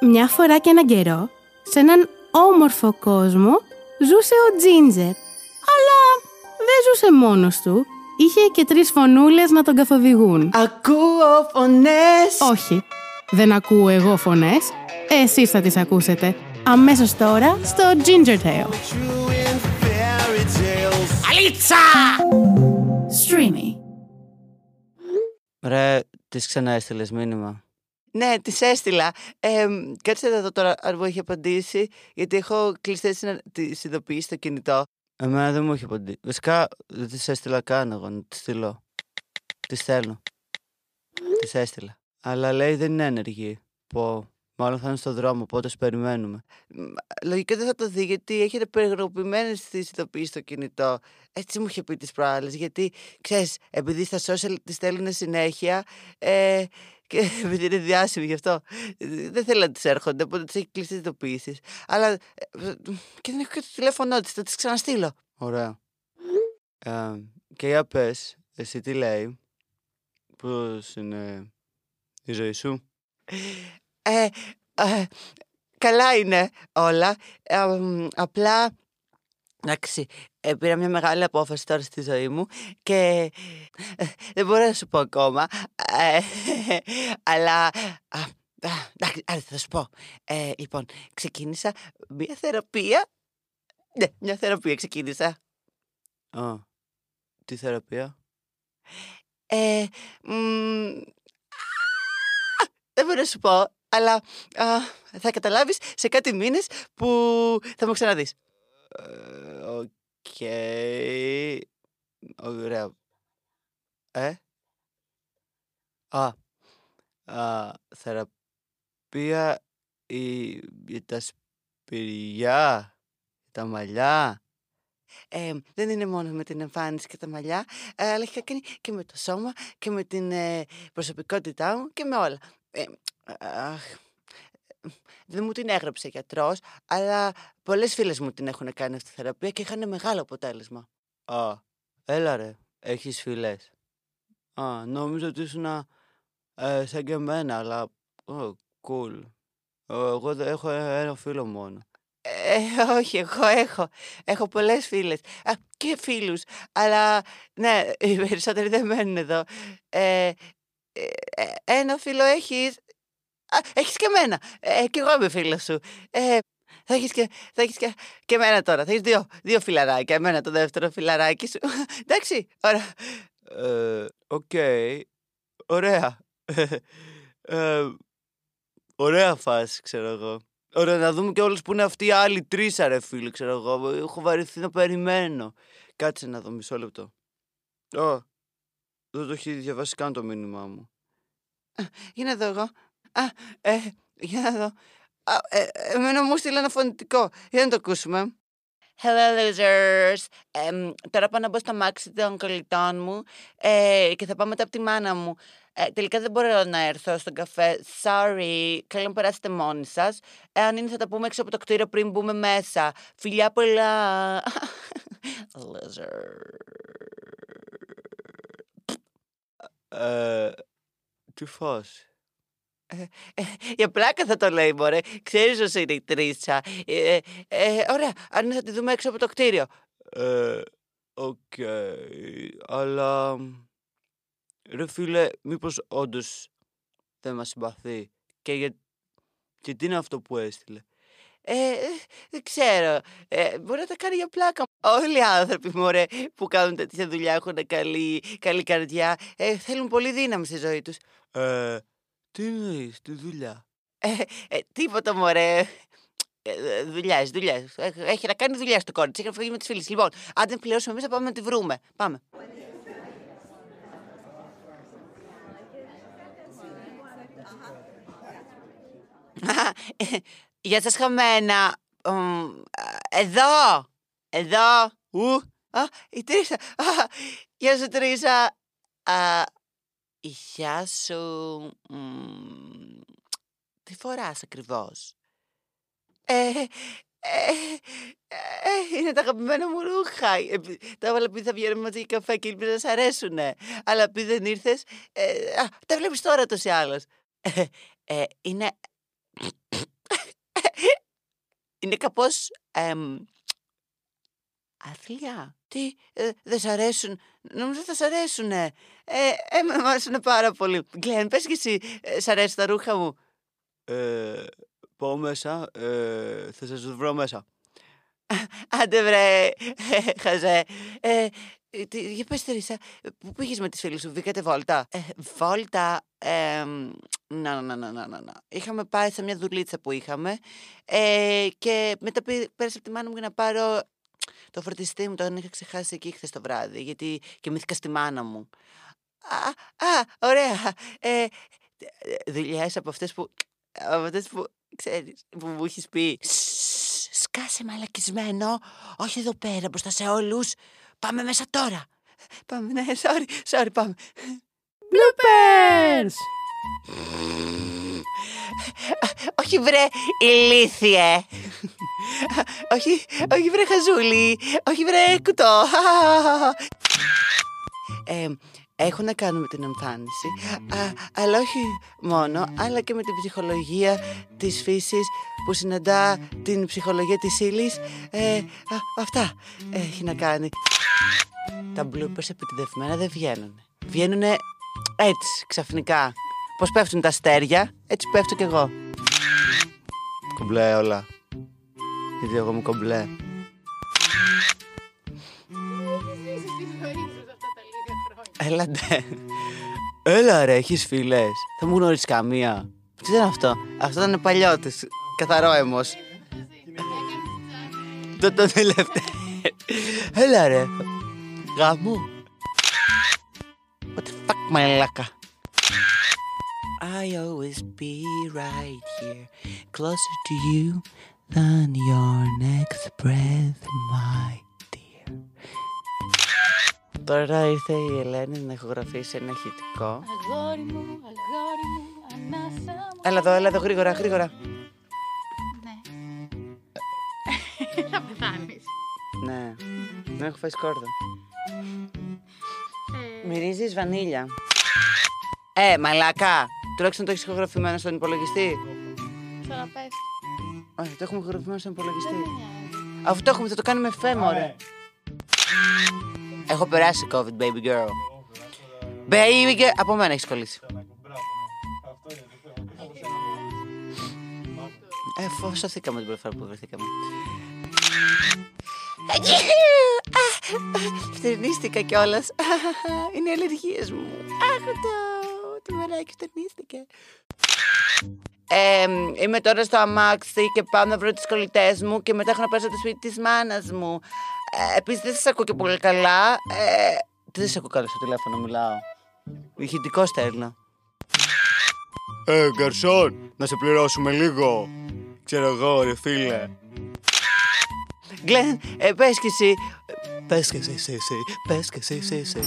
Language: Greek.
Μια φορά και έναν καιρό, σε έναν όμορφο κόσμο, ζούσε ο Τζίντζερ. Αλλά δεν ζούσε μόνος του. Είχε και τρεις φωνούλες να τον καθοδηγούν. Ακούω φωνές Όχι, δεν ακούω εγώ φωνές. Εσείς θα τις ακούσετε. Αμέσως τώρα στο Ginger Tale. Αλίτσα! Streamy. Ρε, τη ξανά έστειλες μήνυμα. Ναι, τη έστειλα. Ε, κάτσε να δω τώρα αν μου έχει απαντήσει, γιατί έχω κλειστέ τις ειδοποιήσεις στο κινητό. Εμένα δεν μου έχει απαντήσει. Βασικά δεν τη έστειλα καν εγώ να τη στείλω. Τη στέλνω. Τη έστειλα. Αλλά λέει δεν είναι ένεργη. Πω. Μάλλον θα είναι στο δρόμο, οπότε σου περιμένουμε. Μ, Λογικά δεν θα το δει, γιατί έχετε περιγραφημένε τις ειδοποιήσεις στο κινητό. Έτσι μου είχε πει τις προάλλες. Γιατί ξέρεις, επειδή στα social τη στέλνουν συνέχεια. Ε, και επειδή είναι διάσημη γι' αυτό. ε, Δεν θέλει να τη έρχονται, οπότε τις έχει κλείσει τις ειδοποιήσεις. Αλλά. ε, ε, και δεν έχω και το τηλέφωνό της, θα τη ξαναστείλω. Ωραία. Ε, και για πες, εσύ τι λέει; Πώς είναι η ζωή σου; Ε, ε, καλά είναι όλα. Ε, μ, απλά, εντάξει, ε, πήρα μια μεγάλη απόφαση τώρα στη ζωή μου και ε, δεν μπορώ να σου πω ακόμα. Ε, αλλά, α, α, εντάξει, άρα θα σου πω. Ε, λοιπόν, ξεκίνησα μια θεραπεία. Ναι, μια θεραπεία ξεκίνησα. Α, τι θεραπεία; Ε, μ, α, δεν μπορώ να σου πω, αλλά α, θα καταλάβεις σε κάτι μήνες που θα μου ξαναδείς. Ε, Οκ. Ωραία. Ε; Α. α θεραπεία ή για τα σπυριά, τα μαλλιά. Ε, δεν είναι μόνο με την εμφάνιση και τα μαλλιά, ε, αλλά έχει να κάνει και με το σώμα και με την ε, προσωπικότητά μου και με όλα. Ε, αχ, δεν μου την έγραψε ο γιατρός, αλλά πολλές φίλες μου την έχουν κάνει αυτή τη θεραπεία και είχαν μεγάλο αποτέλεσμα. Α, έλα ρε, έχεις φιλές. Α, νόμιζα ότι ήσουν ε, σαν και εμένα, αλλά... Ω, cool. Ε, Εγώ δεν έχω ε- ένα φίλο μόνο. Ε, όχι, εγώ έχω. Έχω πολλές φίλες. Α, και φίλους. Αλλά, ναι, οι περισσότεροι δεν μένουν εδώ. Ε, ε, ε, ένα φίλο έχεις. Α, έχεις και εμένα. Ε, και εγώ είμαι φίλος σου. Ε, θα έχεις και, θα έχεις και, και εμένα τώρα. Θα έχεις δύο, δύο φιλαράκια. Εμένα το δεύτερο φιλαράκι σου. Εντάξει, ωραία. Ε, οκ. Ωραία. Ε, ωραία φάση, ξέρω εγώ. Ωραία, να δούμε και όλους που είναι αυτοί οι άλλοι τρεις, ρε φίλοι, ξέρω εγώ. Έχω βαρεθεί να περιμένω. Κάτσε να δω μισό λεπτό. Ω, δεν το έχει διαβάσει καν το μήνυμά μου. Για να δω εγώ. Α, ε, για να δω. Α, ε, εμένα μου στείλε ένα φωνητικό. Για να το ακούσουμε. Hello losers. Εμ, τώρα πάω να μπω στο μάξι των κολλητών μου ε, και θα πάω μετά από τη μάνα μου. Ε, τελικά δεν μπορώ να έρθω στον καφέ. Sorry. Καλό να περάσετε μόνοι σας. Ε, αν είναι θα τα πούμε έξω από το κτίριο πριν μπούμε μέσα. Φιλιά πολλά. Loser. Ε, τι φάση. Ε, Για πλάκα θα το λέει, μωρέ. Ξέρεις όσο είναι η Τρίσα. Ε, ε, ε, ωραία, αν είναι θα τη δούμε έξω από το κτίριο. Ε, οκ. Αλλά... Ρε φίλε, μήπως όντως δεν μας συμπαθεί; Και για... Και τι είναι αυτό που έστειλε; Ε, ε, δεν ξέρω. Ε, μπορεί να τα κάνει για πλάκα. Όλοι οι άνθρωποι, μωρέ, που κάνουν τέτοια δουλειά έχουν καλή, καλή καρδιά. Ε, θέλουν πολύ δύναμη στη ζωή τους. Ε, τι εννοείς, τη δουλειά; Ε, ε, τίποτα, μωρέ. Ε, δουλειέ, δουλειέ. Έχει να κάνει δουλειά στο κόρη τη. Έχει να φύγει με τις φίλες. Λοιπόν, αν δεν πληρώσουμε εμείς, θα πάμε να τη βρούμε. Πάμε. Ε, Γεια σας χαμένα. Μμ, Εδώ. Εδώ. Ου. Α, η Τρίσα. Α, Γεια σου Τρίσα. Α, Γεια σου. Μμ, Τι φοράς ακριβώς; Ε, ε, ε, είναι τα αγαπημένα μου ρούχα. Ε, π- τα έβαλα επειδή θα βγαίνουμε μαζί για καφέ και ελπίζω να σ' αρέσουνε. Αλλά επειδή δεν ήρθες, ε, α, τα βλέπεις τώρα τόσο ή άλλως. Ε, ε, είναι... είναι κάπως εμ, άθλια. Τι, ε, δεν σ' αρέσουν. Νομίζω θα σ' αρέσουν. Ε, ε, με αρέσουν πάρα πολύ. Γκλέν, πες και εσύ, ε, σ' αρέσουν τα ρούχα μου. Ε, πάω μέσα, ε, θα σας βρω μέσα. Άντε βρε, χαζέ. Ε, ε, τι- για πες Τερίσα, πού πήγες με τις φίλες σου, βγήκατε βόλτα; Ε, βόλτα, ε, να, να, να, να, να, να. Είχαμε πάει σε μια δουλίτσα που είχαμε ε, και μετά πή- πέρασα από τη μάνα μου για να πάρω το φορτιστή μου, τον είχα ξεχάσει εκεί χθες το βράδυ, γιατί κοιμήθηκα στη μάνα μου. Α, α ωραία. Ε, δουλειές από αυτές που, από αυτές που, ξέρεις, που μου έχεις πει. «Σσσ, Σκάσε μαλακισμένο, όχι εδώ πέρα μπροστά σε όλους. Πάμε μέσα τώρα. Πάμε, ναι, sorry, sorry, πάμε. Bloopers! Όχι βρε, ηλίθιε. όχι, όχι βρε χαζούλη. Όχι βρε κουτό. ε, έχω να κάνω με την εμφάνιση, α, αλλά όχι μόνο, αλλά και με την ψυχολογία της φύσης που συναντά την ψυχολογία της ύλης. Ε, α, αυτά έχει να κάνει. Τα bloopers επιτυδευμένα δεν βγαίνουν. Βγαίνουν έτσι, ξαφνικά. Πώς πέφτουν τα αστέρια, έτσι πέφτω κι εγώ. Κομπλέ όλα. Γιατί εγώ είμαι κομπλέ. Έλατε. Έλα ρε, έχεις φίλες. Θα μου γνωρίσεις καμία. Τι ήταν αυτό; Αυτό ήταν παλιό της. Καθαρό αίμος. Το το τελευταίο. Έλα ρε. Γάμο. What the fuck, μαλάκα. I always be right here, closer to you than your next breath, my dear. Τώρα ήρθε η Ελένη να ηχογραφήσει ένα ηχητικό. Αγόρι μου, αγόρι μου, ανάσα μου. Έλα εδώ, έλα εδώ, γρήγορα, γρήγορα. Ναι. Θα πεθάνεις. Ναι, δεν έχω φάει σκόρδο. Ε, Μυρίζεις βανίλια. Ε, μαλάκα! Τουλάχιστον το έχεις ηχογραφημένο στον υπολογιστή. Ξαναπες. Όχι, το έχουμε ηχογραφημένο στον υπολογιστή. Δεν νοιάζει. Αφού το έχουμε, θα το κάνουμε φέμ, ωραία. Έχω περάσει COVID, baby girl. Baby girl. Από μένα έχεις κολλήσει. Ε, φω, σωθήκαμε την πρώτη φορά που βρεθήκαμε. Φτερνίστηκα κιόλας. Είναι οι αλλεργίες μου. Αχ, το, το μεράκι φτερνίστηκε. Ε, είμαι τώρα στο αμάξι και πάω να βρω τις κολλητές μου και μετά έχω να πάω στο σπίτι της μάνας μου. Ε, επίσης δεν σας ακούω και πολύ καλά. Ε, δεν σας ακούω καλά στο τηλέφωνο, μιλάω. Ηχητικό στέλνω. Ε, γκαρσόν, να σε πληρώσουμε λίγο. Ξέρω εγώ, ρε φίλε. Γκλέν, ε, πες κι εσύ. Πες και εσύ, εσύ, εσύ. Πες και εσύ, εσύ, εσύ.